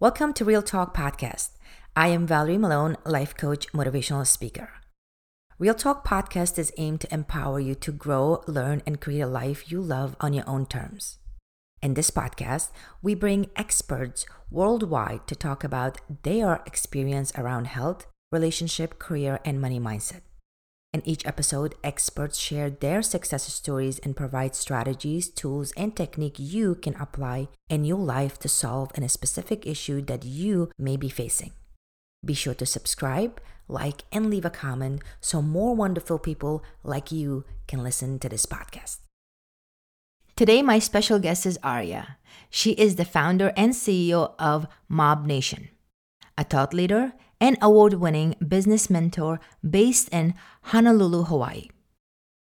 Welcome to Real Talk Podcast. I am Valerie Malone, life coach, motivational speaker. Real Talk Podcast is aimed to empower you to grow, learn, and create a life you love on your own terms. In this podcast, we bring experts worldwide to talk about their experience around health, relationship, career, and money mindset. In each episode, experts share their success stories and provide strategies, tools, and technique you can apply in your life to solve a specific issue that you may be facing. Be sure to subscribe, like, and leave a comment so more wonderful people like you can listen to this podcast. Today, my special guest is Aria. She is the founder and CEO of Mob Nation, a thought leader and award winning business mentor based in Honolulu, Hawaii.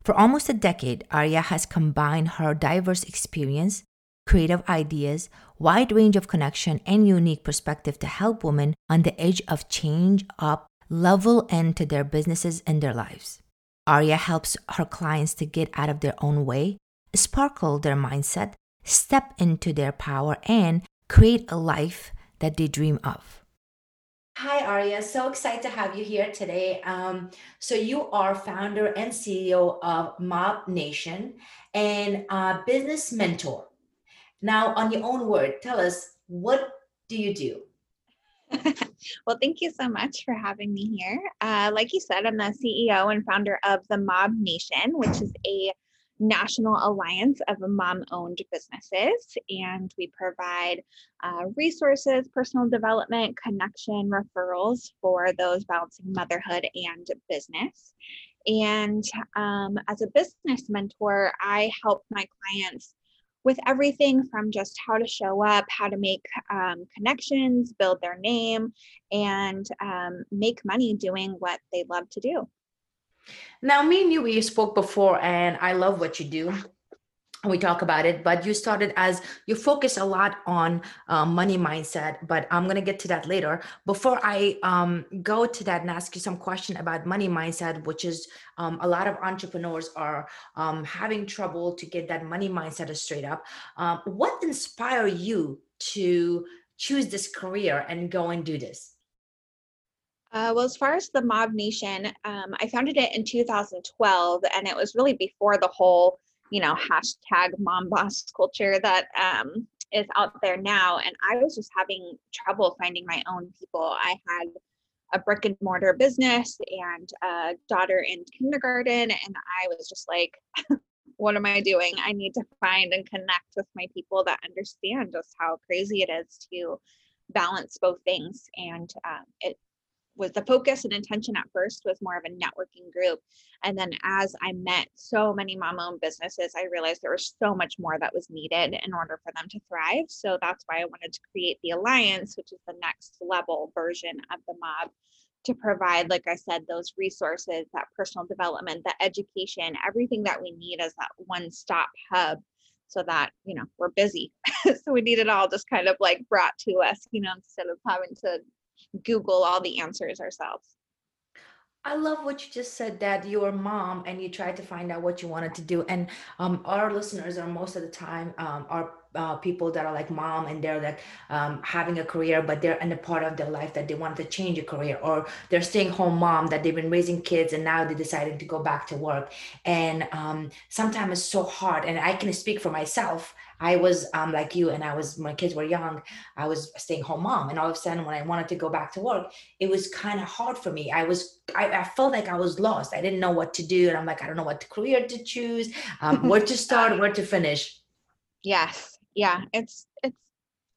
For almost a decade, Aria has combined her diverse experience, creative ideas, wide range of connection, and unique perspective to help women on the edge of change up, level into their businesses and their lives. Aria helps her clients to get out of their own way, sparkle their mindset, step into their power, and create a life that they dream of. Hi, Aria. So excited to have you here today. Um, so, you are founder and CEO of Mob Nation and a business mentor. Now, on your own word, tell us what do you do? well, thank you so much for having me here. Uh, like you said, I'm the CEO and founder of the Mob Nation, which is a national alliance of mom owned businesses. And we provide uh, resources, personal development, connection, referrals for those balancing motherhood and business. And um, as a business mentor, I help my clients with everything from just how to show up, how to make um, connections, build their name, and um, make money doing what they love to do. Now, me and you, we spoke before, and I love what you do. We talk about it, but you started as you focus a lot on uh, money mindset. But I'm gonna get to that later. Before I um, go to that and ask you some question about money mindset, which is um, a lot of entrepreneurs are um, having trouble to get that money mindset straight up. Um, what inspired you to choose this career and go and do this? Uh, well, as far as the Mob Nation, um, I founded it in 2012, and it was really before the whole, you know, hashtag mom boss culture that um, is out there now. And I was just having trouble finding my own people. I had a brick and mortar business and a daughter in kindergarten, and I was just like, what am I doing? I need to find and connect with my people that understand just how crazy it is to balance both things. And um, it was the focus and intention at first was more of a networking group. And then as i met so many mom owned businesses i realized there was so much more that was needed in order for them to thrive. So that's why i wanted to create the alliance which is the next level version of the mob to provide like i said those resources that personal development that education everything that we need as that one stop hub so that you know we're busy. So we need it all just kind of like brought to us you know instead of having to Google all the answers ourselves. I love what you just said that you're a mom and you tried to find out what you wanted to do. And um, our listeners are most of the time um, are uh, people that are like mom and they're like um, having a career, but they're in a part of their life that they want to change a career, or they're staying home mom that they've been raising kids and now they're deciding to go back to work. And um, sometimes it's so hard. And I can speak for myself. I was um, like you, and I was my kids were young. I was staying home mom, and all of a sudden, when I wanted to go back to work, it was kind of hard for me. I was I, I, felt like I was lost. I didn't know what to do, and I'm like, I don't know what career to choose, um, where to start, where to finish. Yes, yeah, it's it's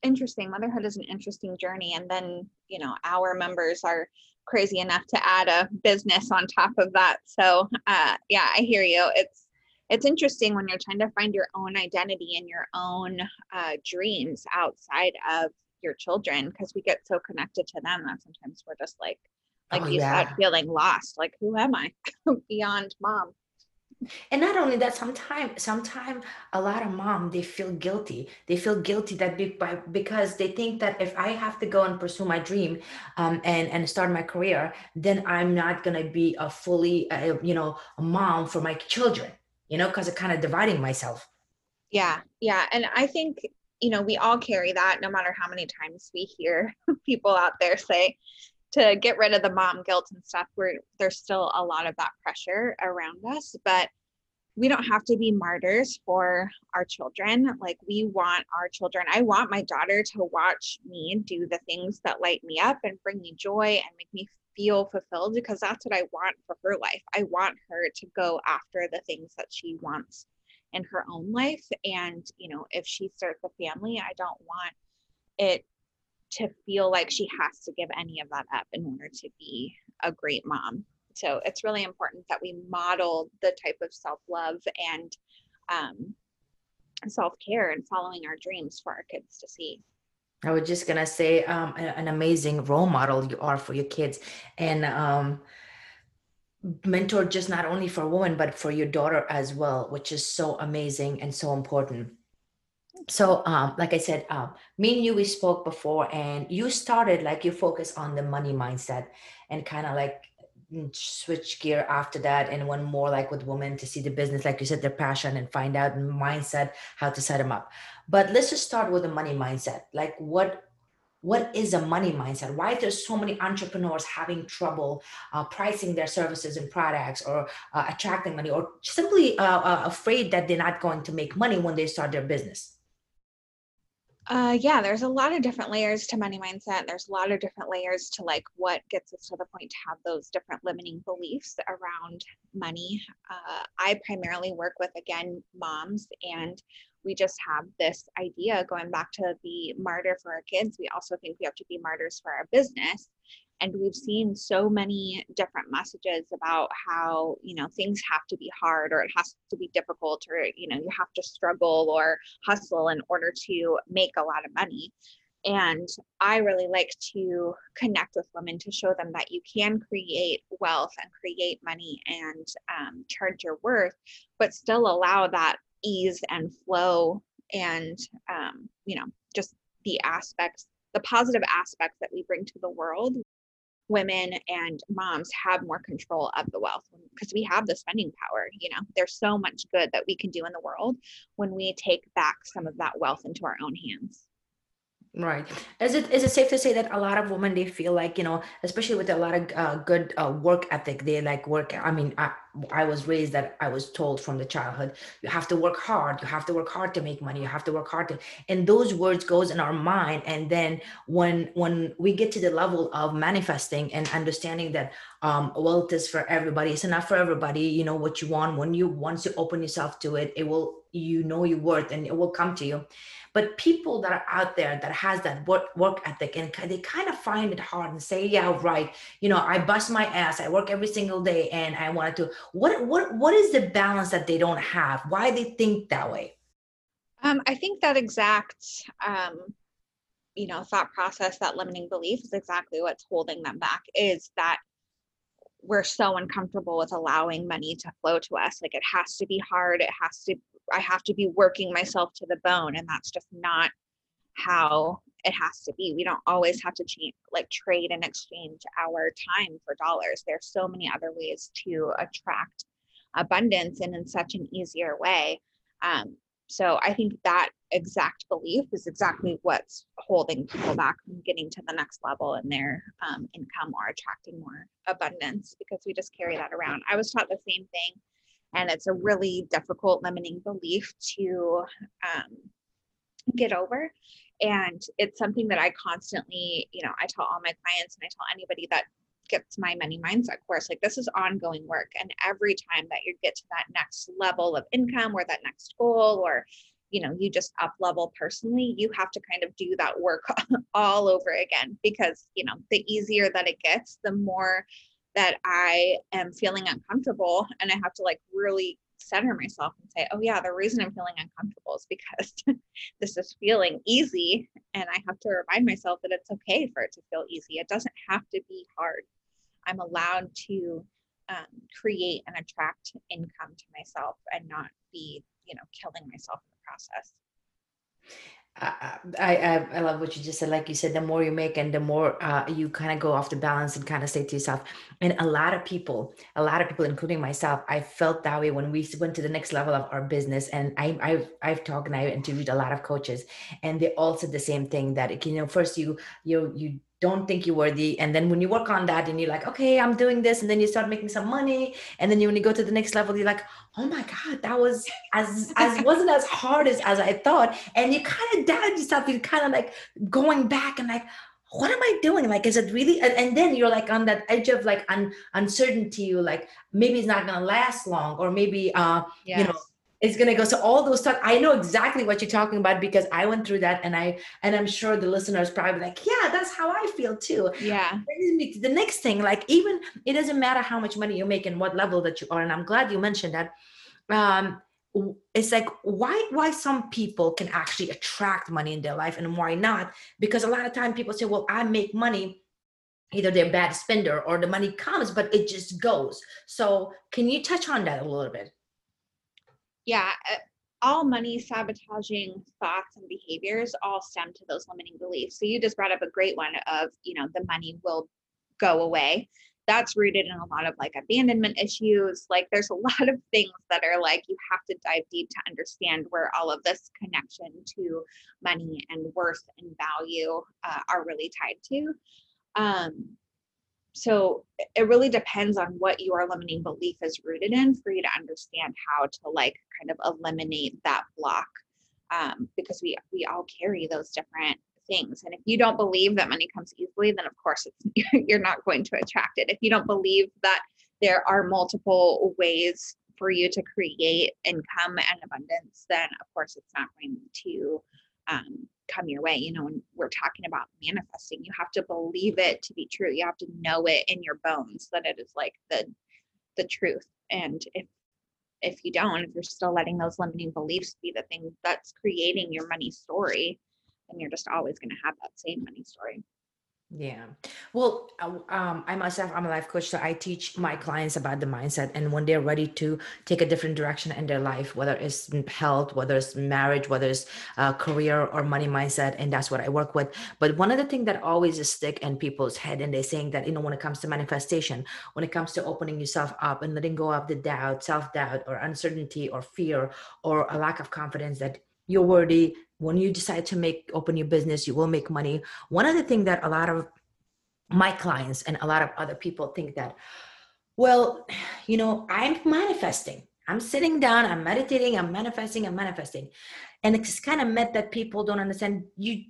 interesting. Motherhood is an interesting journey, and then you know our members are crazy enough to add a business on top of that. So uh, yeah, I hear you. It's it's interesting when you're trying to find your own identity and your own uh, dreams outside of your children because we get so connected to them that sometimes we're just like like Oh, you yeah. said feeling lost like who am i beyond mom And not only that, sometimes sometimes a lot of mom they feel guilty. They feel guilty that be, by, because they think that if I have to go and pursue my dream um, and and start my career, then I'm not gonna be a fully uh, you know a mom for my children. You know, because I'm kind of dividing myself. yeah yeah and i think you know we all carry that no matter how many times we hear people out there say to get rid of the mom guilt and stuff where there's still a lot of that pressure around us but we don't have to be martyrs for our children like we want our children i want my daughter to watch me do the things that light me up and bring me joy and make me feel fulfilled because that's what i want for her life i want her to go after the things that she wants in her own life and you know if she starts a family i don't want it to feel like she has to give any of that up in order to be a great mom. So it's really important that we model the type of self love and um, self care and following our dreams for our kids to see. I was just gonna say um, an amazing role model you are for your kids, and um, mentor just not only for women but for your daughter as well, which is so amazing and so important. So, um, like I said, um, me and you we spoke before, and you started like you focus on the money mindset, and kind of like switch gear after that, and one more like with women to see the business, like you said, their passion, and find out mindset how to set them up. But let's just start with the money mindset. Like, what what is a money mindset why there's so many entrepreneurs having trouble uh, pricing their services and products or uh, attracting money or simply uh, uh, afraid that they're not going to make money when they start their business Uh, yeah, there's a lot of different layers to money mindset. There's a lot of different layers to like what gets us to the point to have those different limiting beliefs around money. Uh, I primarily work with, again, moms, and we just have this idea going back to the martyr for our kids. We also think we have to be martyrs for our business. And we've seen so many different messages about how, you know, things have to be hard or it has to be difficult or, you know, you have to struggle or hustle in order to make a lot of money. And I really like to connect with women to show them that you can create wealth and create money and um, charge your worth, but still allow that ease and flow and, um, you know, just the aspects, the positive aspects that we bring to the world. Women and moms have more control of the wealth because we have the spending power. You know, there's so much good that we can do in the world when we take back some of that wealth into our own hands. Right. Is it is it safe to say that a lot of women they feel like you know, especially with a lot of uh, good uh, work ethic, they like work. I mean, I I was raised that I was told from the childhood, you have to work hard. You have to work hard to make money. You have to work hard to, and those words goes in our mind. And then when when we get to the level of manifesting and understanding that um, wealth is for everybody, it's not for everybody. You know what you want when you once you open yourself to it, it will you know your worth and it will come to you but people that are out there that has that work work ethic and they kind of find it hard and say yeah right you know i bust my ass i work every single day and i wanted to what what what is the balance that they don't have why they think that way Um, I think that exact, um, you know, thought process, that limiting belief is exactly what's holding them back. Is that we're so uncomfortable with allowing money to flow to us. Like it has to be hard. It has to. I have to be working myself to the bone, and that's just not how it has to be. We don't always have to change, like trade and exchange our time for dollars. There's so many other ways to attract abundance and in such an easier way. Um, so I think that exact belief is exactly what's holding people back from getting to the next level in their um, income or attracting more abundance because we just carry that around. I was taught the same thing, and it's a really difficult limiting belief to um, get over. And it's something that I constantly, you know, I tell all my clients and I tell anybody that gets my money mindset course like this is ongoing work and every time that you get to that next level of income or that next goal or you know you just up level personally you have to kind of do that work all over again because you know the easier that it gets the more that i am feeling uncomfortable and i have to like really center myself and say, oh, yeah, the reason I'm feeling uncomfortable is because this is feeling easy. And I have to remind myself that it's okay for it to feel easy. It doesn't have to be hard. I'm allowed to um, create and attract income to myself and not be, you know, killing myself in the process. I, I I love what you just said. Like you said, the more you make and the more uh, you kind of go off the balance and kind of say to yourself. And a lot of people, a lot of people, including myself, I felt that way when we went to the next level of our business. And I, I've I've talked and I interviewed a lot of coaches, and they all said the same thing that you know first you you you don't think you're worthy. And then when you work on that and you're like okay i'm doing this and then you start making some money and then you, when you go to the next level you're like oh my god that was as as wasn't as hard as as i thought. And you kind of doubt yourself you're kind of like going back and like what am i doing? Like is it really and, then you're like on that edge of like un, uncertainty you like maybe it's not gonna last long or maybe uh yes. you know it's going to go. So all those stuff i know exactly what you're talking about because i went through that and i and i'm sure the listeners probably like yeah that's how i feel too. Yeah. The next thing like even it doesn't matter how much money you make and what level that you are and i'm glad you mentioned that um it's like why why some people can actually attract money in their life and why not? Because a lot of time people say well i make money either they're bad spender or the money comes but it just goes. So can you touch on that a little bit yeah, uh, all money sabotaging thoughts and behaviors all stem to those limiting beliefs. So you just brought up a great one of, you know, the money will go away. That's rooted in a lot of like abandonment issues. Like there's a lot of things that are like you have to dive deep to understand where all of this connection to money and worth and value uh, are really tied to. Um, so it really depends on what your limiting belief is rooted in for you to understand how to like kind of eliminate that block um, because we we all carry those different things. And if you don't believe that money comes easily then of course you're not going to attract it. If you don't believe that there are multiple ways for you to create income and abundance then of course it's not going to um, come your way. You know, when we're talking about manifesting, you have to believe it to be true. You have to know it in your bones that it is like the the truth. And if if you don't, if you're still letting those limiting beliefs be the thing that's creating your money story, then you're just always going to have that same money story. Yeah. Well, uh, um, I myself, I'm a life coach, so I teach my clients about the mindset. And when they're ready to take a different direction in their life, whether it's health, whether it's marriage, whether it's uh, career or money mindset, and that's what I work with. But one of the things that always stick in people's head, and they're saying that, you know, when it comes to manifestation, when it comes to opening yourself up and letting go of the doubt, self doubt, or uncertainty, or fear, or a lack of confidence that you're worthy eh, when you decide to make open your business you will make money. One of the things that a lot of my clients and a lot of other people think that well you know i'm manifesting. I'm sitting down i'm meditating i'm manifesting i'm manifesting. And it's kind of meant that people don't understand. You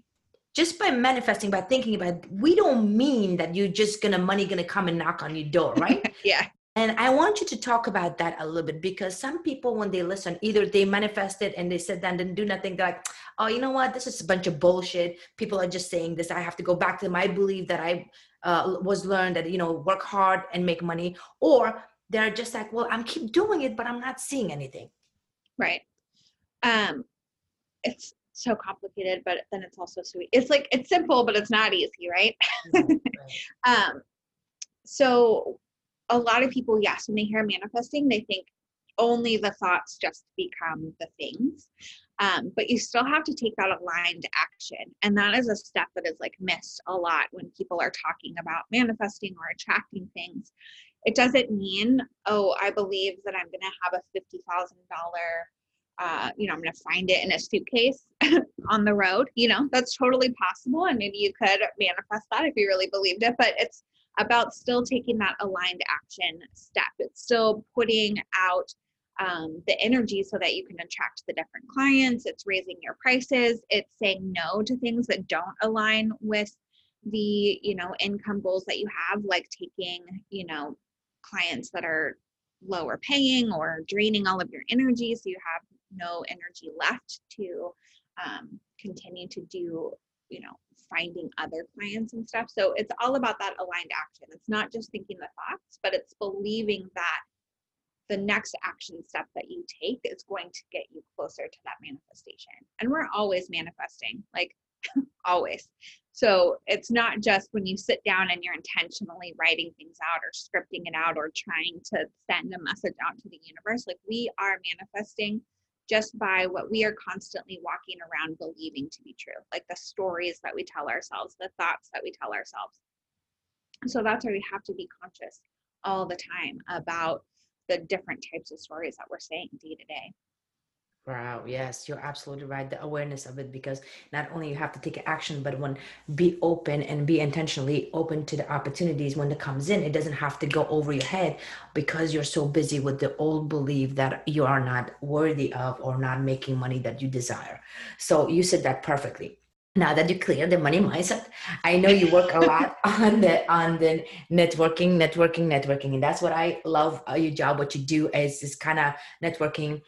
just by manifesting by thinking about it, we don't mean that you're just gonna money gonna come and knock on your door right? Yeah and I want you to talk about that a little bit because some people, when they listen, either they manifest it and they sit down and do nothing. They're like, oh, you know what? This is a bunch of bullshit. People are just saying this. I have to go back to my belief that I uh, was learned that, you know, work hard and make money. Or they're just like, well, I'm keep doing it, but I'm not seeing anything. Right. Um, it's so complicated, but then it's also sweet. It's like, it's simple, but it's not easy, right? right. um, so a lot of people, yes, when they hear manifesting, they think only the thoughts just become the things. Um, but you still have to take that aligned action. And that is a step that is like missed a lot when people are talking about manifesting or attracting things. It doesn't mean, oh, I believe that I'm going to have a $50,000, uh, you know, I'm going to find it in a suitcase on the road. You know, that's totally possible. And maybe you could manifest that if you really believed it, but it's about still taking that aligned action step. It's still putting out um, the energy so that you can attract the different clients. It's raising your prices. It's saying no to things that don't align with the you know income goals that you have, like taking you know clients that are lower paying or draining all of your energy, so you have no energy left to um, continue to do you know finding other clients and stuff. So it's all about that aligned action. It's not just thinking the thoughts, but it's believing that the next action step that you take is going to get you closer to that manifestation. And we're always manifesting, like always. So it's not just when you sit down and you're intentionally writing things out or scripting it out or trying to send a message out to the universe. Like we are manifesting just by what we are constantly walking around believing to be true, like the stories that we tell ourselves, the thoughts that we tell ourselves. So that's why we have to be conscious all the time about the different types of stories that we're saying day to day. Wow, yes, you're absolutely right. The awareness of it, because not only you have to take action, but when be open and be intentionally open to the opportunities when it comes in, it doesn't have to go over your head because you're so busy with the old belief that you are not worthy of or not making money that you desire. So you said that perfectly. Now that you clear the money mindset, I know you work a lot on the on the networking, networking, networking, and that's what I love. Uh, your job, what you do is this kind of networking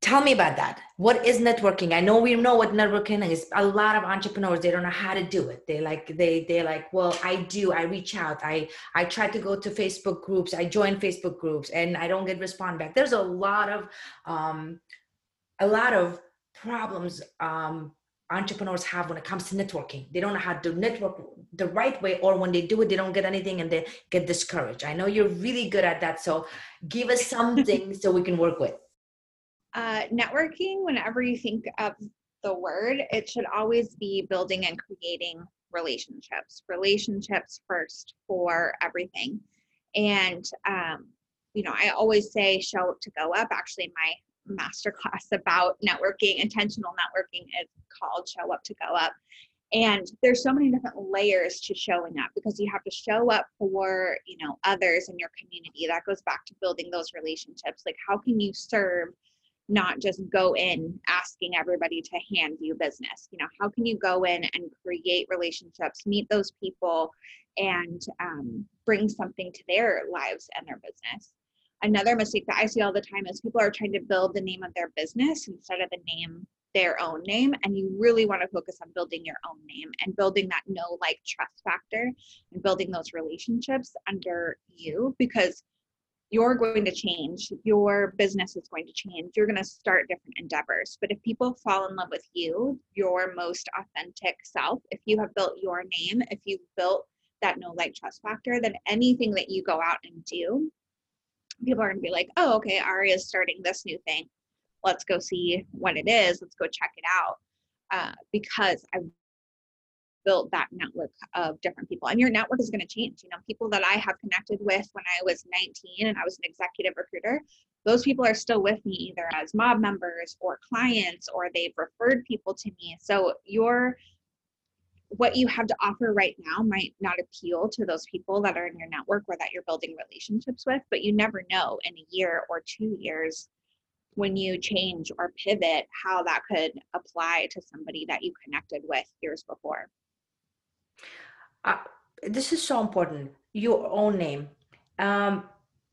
tell me about that. What is networking? I know we know what networking is. A lot of entrepreneurs they don't know how to do it. They like they they're like well i do i reach out i i try to go to facebook groups i join facebook groups and i don't get respond back. There's a lot of um a lot of problems um entrepreneurs have when it comes to networking. They don't know how to network the right way or when they do it they don't get anything and they get discouraged. I know you're really good at that so give us something so we can work with uh, networking, whenever you think of the word, it should always be building and creating relationships, relationships first for everything. And, um, you know, I always say show up to go up. Actually, my masterclass about networking, intentional networking, is called Show Up to Go Up. And there's so many different layers to showing up because you have to show up for, you know, others in your community. That goes back to building those relationships. Like, how can you serve not just go in asking everybody to hand you business. You know how can you go in and create relationships meet those people and um, bring something to their lives and their business? Another mistake that i see all the time is people are trying to build the name of their business instead of the name their own name and you really want to focus on building your own name and building that know like trust factor and building those relationships under you because you're going to change your business is going to change you're going to start different endeavors. But if people fall in love with you your most authentic self if you have built your name if you've built that no like trust factor then anything that you go out and do people are going to be like oh okay ari is starting this new thing. Let's go see what it is. Let's go check it out. Uh, because i built that network of different people and your network is going to change you know people that i have connected with when i was 19 and i was an executive recruiter those people are still with me either as mob members or clients or they've referred people to me so your what you have to offer right now might not appeal to those people that are in your network or that you're building relationships with but you never know in a year or two years when you change or pivot how that could apply to somebody that you connected with years before uh, this is so important. Your own name. Um,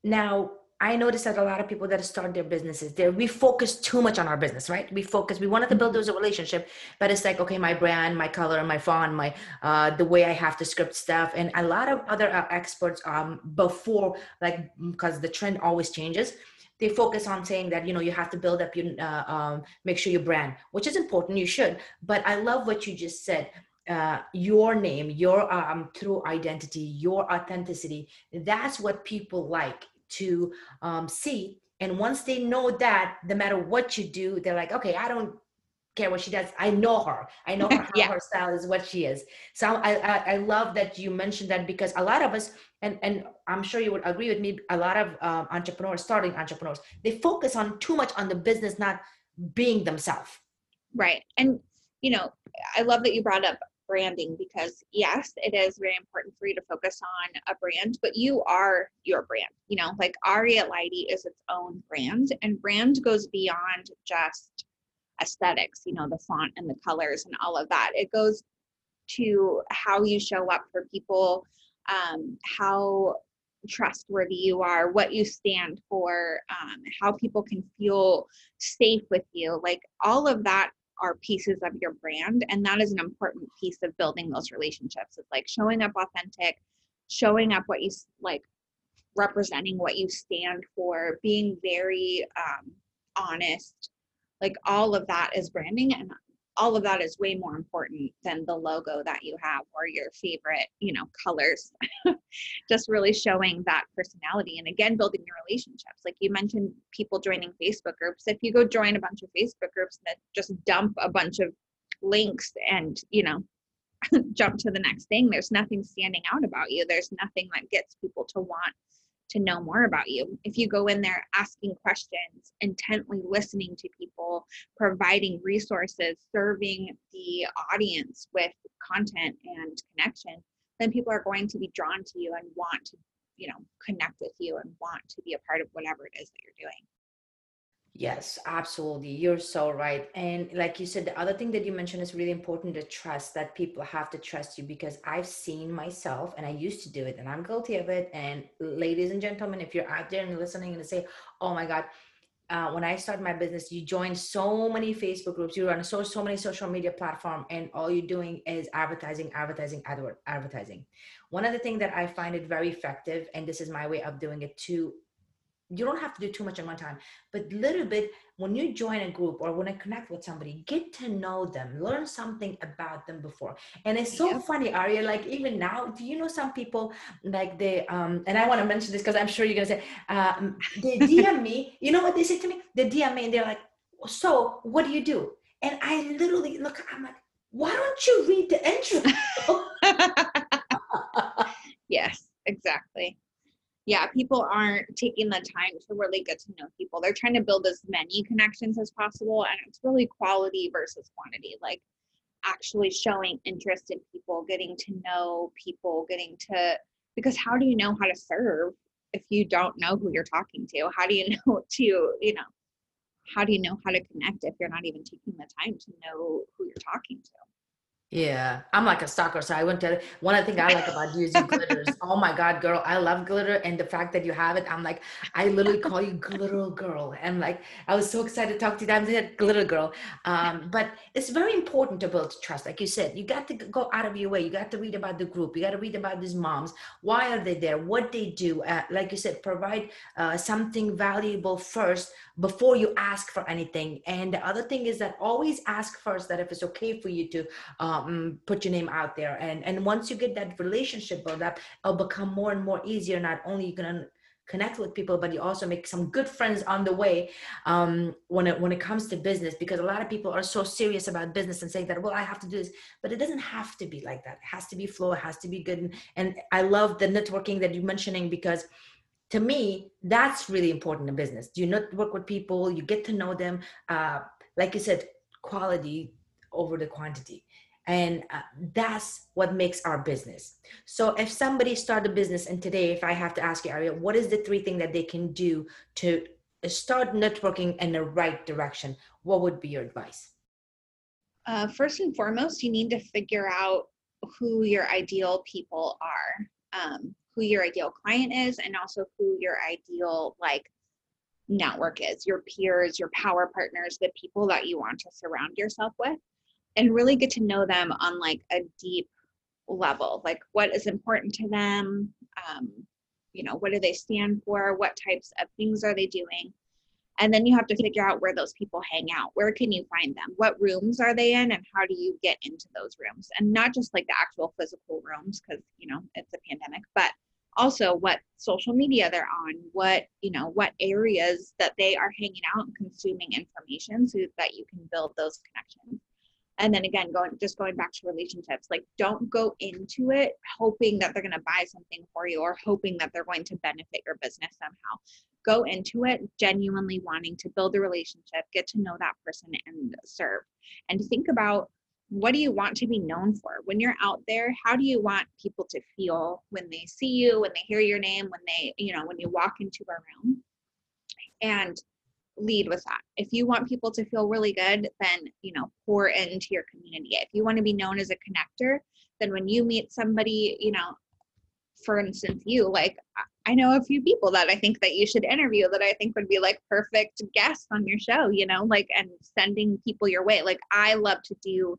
now i noticed that a lot of people that start their businesses there we focus too much on our business right? We focus we wanted to build mm-hmm. those a relationship but it's like okay my brand my color my font my uh, the way i have to script stuff. And a lot of other uh, experts um before like because the trend always changes they focus on saying that you know you have to build up your uh, um, make sure your brand which is important you should. But i love what you just said uh, your name, your um, true identity, your authenticity. That's what people like to um, see. And once they know that, no matter what you do, they're like, okay, I don't care what she does. I know her. I know her, yeah. her style is what she is. So I, I, I love that you mentioned that because a lot of us, and and I'm sure you would agree with me, a lot of um, entrepreneurs, starting entrepreneurs, they focus on too much on the business, not being themselves. Right. And you know, I love that you brought up branding because yes it is very important for you to focus on a brand but you are your brand you know like Ari at Lighty is its own brand and brand goes beyond just aesthetics you know the font and the colors and all of that. It goes to how you show up for people um, how trustworthy you are what you stand for um, how people can feel safe with you like all of that are pieces of your brand and that is an important piece of building those relationships it's like showing up authentic showing up what you like representing what you stand for, being very um, honest. Like all of that is branding, and all of that is way more important than the logo that you have or your favorite, you know, colors. just really showing that personality and again building your relationships. Like you mentioned people joining Facebook groups. If you go join a bunch of Facebook groups that just dump a bunch of links and, you know, jump to the next thing, there's nothing standing out about you. There's nothing that gets people to want to know more about you. If you go in there asking questions, intently listening to people, providing resources, serving the audience with content and connection, then people are going to be drawn to you and want to, you know, connect with you and want to be a part of whatever it is that you're doing. Yes, absolutely. You're so right. And like you said, the other thing that you mentioned is really important to trust that people have to trust you because I've seen myself and I used to do it and I'm guilty of it. And ladies and gentlemen, if you're out there and listening and say, oh my God, uh, when I started my business, you joined so many Facebook groups, you run so so many social media platform, and all you're doing is advertising, advertising, adver- advertising. One of the things that I find it very effective, and this is my way of doing it too, you don't have to do too much at one time but little bit when you join a group or when I connect with somebody get to know them learn something about them before. And it's so funny Aria like even now do you know some people like they um and I want to mention this because I'm sure you're gonna say um they DM me you know what they say to me? They DM me and they're like so what do you do? And I literally look I'm like why don't you read the intro? Yes exactly yeah, people aren't taking the time to really get to know people. They're trying to build as many connections as possible, and it's really quality versus quantity. Like actually showing interest in people, getting to know people, getting to because how do you know how to serve if you don't know who you're talking to? How do you know to, you know, how do you know how to connect if you're not even taking the time to know who you're talking to? Yeah, I'm like a stalker. So I went to one of the things I like about you is you glitters. oh my God, girl, I love glitter. And the fact that you have it, I'm like, I literally call you glitter girl. And like, I was so excited to talk to you. I'm the glitter girl. Um, but it's very important to build trust. Like you said, you got to go out of your way. You got to read about the group. You got to read about these moms. Why are they there? What they do. Uh, like you said, provide uh, something valuable first before you ask for anything. And the other thing is that always ask first that if it's okay for you to, um, um, put your name out there. And and once you get that relationship built up it'll become more and more easier. Not only you can connect with people but you also make some good friends on the way um, when it when it comes to business because a lot of people are so serious about business and saying that well i have to do this. But it doesn't have to be like that. It has to be flow. It has to be good. And, and i love the networking that you're mentioning because to me that's really important in business. Do you network with people. You get to know them. Uh, like you said quality over the quantity and uh, that's what makes our business. So if somebody start a business and today if i have to ask you aria what is the three things that they can do to start networking in the right direction? What would be your advice? Uh, first and foremost you need to figure out who your ideal people are um, who your ideal client is and also who your ideal like network is your peers your power partners the people that you want to surround yourself with and really get to know them on like a deep level like what is important to them um, you know what do they stand for what types of things are they doing? And then you have to figure out where those people hang out. Where can you find them? What rooms are they in and how do you get into those rooms? And not just like the actual physical rooms because you know it's a pandemic but also what social media they're on what you know what areas that they are hanging out and consuming information so that you can build those connections and then again going just going back to relationships like don't go into it hoping that they're going to buy something for you or hoping that they're going to benefit your business somehow. Go into it genuinely wanting to build a relationship get to know that person and serve. And think about what do you want to be known for? When you're out there how do you want people to feel when they see you when they hear your name when they you know when you walk into a room? And lead with that. If you want people to feel really good, then, you know, pour into your community. If you want to be known as a connector, then when you meet somebody, you know, for instance, you like, I know a few people that I think that you should interview that I think would be like perfect guests on your show, you know, like, and sending people your way. Like, I love to do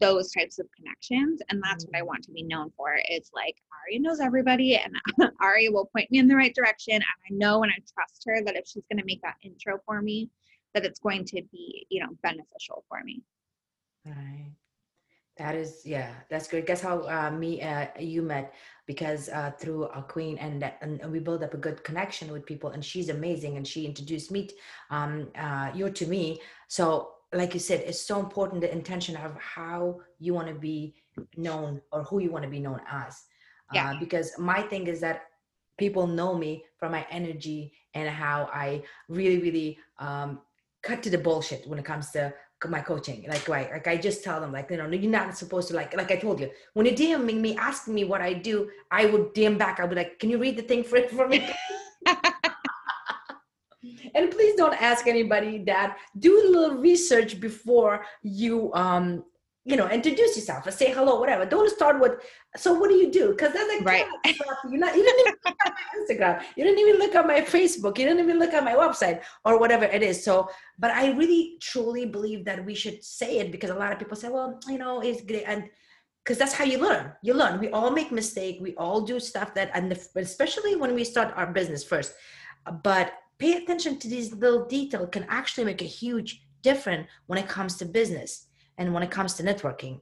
those types of connections and that's what i mm. want to be known for it's like aria knows everybody and aria will point me in the right direction and i know and i trust her that if she's going to make that intro for me that it's going to be you know beneficial for me. Right. That is yeah that's good. Guess how uh, me uh, you met? Because uh, through a queen and, and we build up a good connection with people and she's amazing and she introduced me um uh, you to me. So like you said, it's so important the intention of how you want to be known or who you want to be known as. Yeah. Uh, because my thing is that people know me from my energy and how I really, really um, cut to the bullshit when it comes to my coaching. Like, right, like I just tell them, like, you know, you're not supposed to like, like I told you, when you're DMing me, asking me what I do, I would DM back. I would be like, can you read the thing for for me? and please don't ask anybody that. Do a little research before you um you know introduce yourself or say hello whatever. Don't start with so what do you do? Because that's like right. you're not you didn't even look at my instagram. You didn't even look at my facebook. You didn't even look at my website or whatever it is. So but i really truly believe that we should say it because a lot of people say well you know it's great. And because that's how you learn. You learn. We all make mistake. We all do stuff that and especially when we start our business first. But pay attention to these little details can actually make a huge difference when it comes to business and when it comes to networking.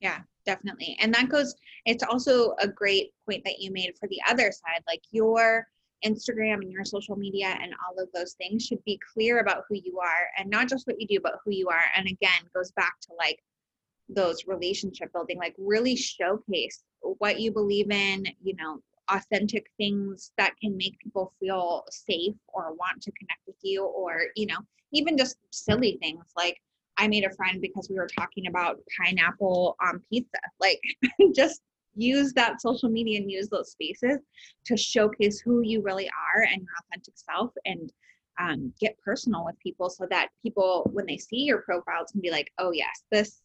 Yeah definitely. And that goes it's also a great point that you made for the other side like your instagram and your social media and all of those things should be clear about who you are and not just what you do but who you are. And again goes back to like those relationship building like really showcase what you believe in you know authentic things that can make people feel safe or want to connect with you or you know even just silly things. Like i made a friend because we were talking about pineapple on pizza. Like just use that social media and use those spaces to showcase who you really are and your authentic self and um, get personal with people so that people when they see your profiles can be like oh yes this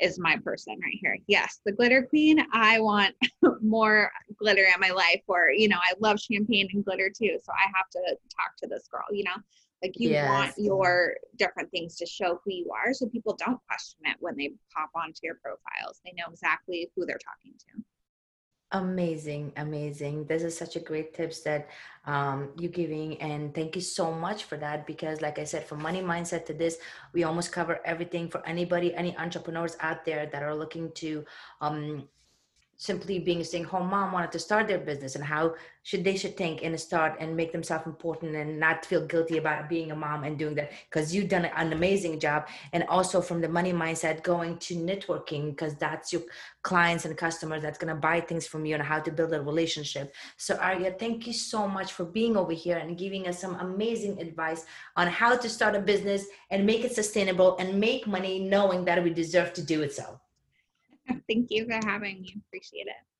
is my person right here. Yes, the glitter queen. I want more glitter in my life, or you know, I love champagne and glitter too. So I have to talk to this girl. You know, like you yes. want your different things to show who you are, so people don't question it when they pop onto your profiles. They know exactly who they're talking to amazing amazing. This is such a great tips that um, you're giving and thank you so much for that because like i said from money mindset to this we almost cover everything for anybody any entrepreneurs out there that are looking to um, simply being a stay-home mom wanted to start their business and how should they should think and start and make themselves important and not feel guilty about being a mom and doing that. Because you've done an amazing job. And also from the money mindset going to networking because that's your clients and customers that's going to buy things from you and how to build a relationship. So aria thank you so much for being over here and giving us some amazing advice on how to start a business and make it sustainable and make money knowing that we deserve to do it so Thank you for having me. Appreciate it.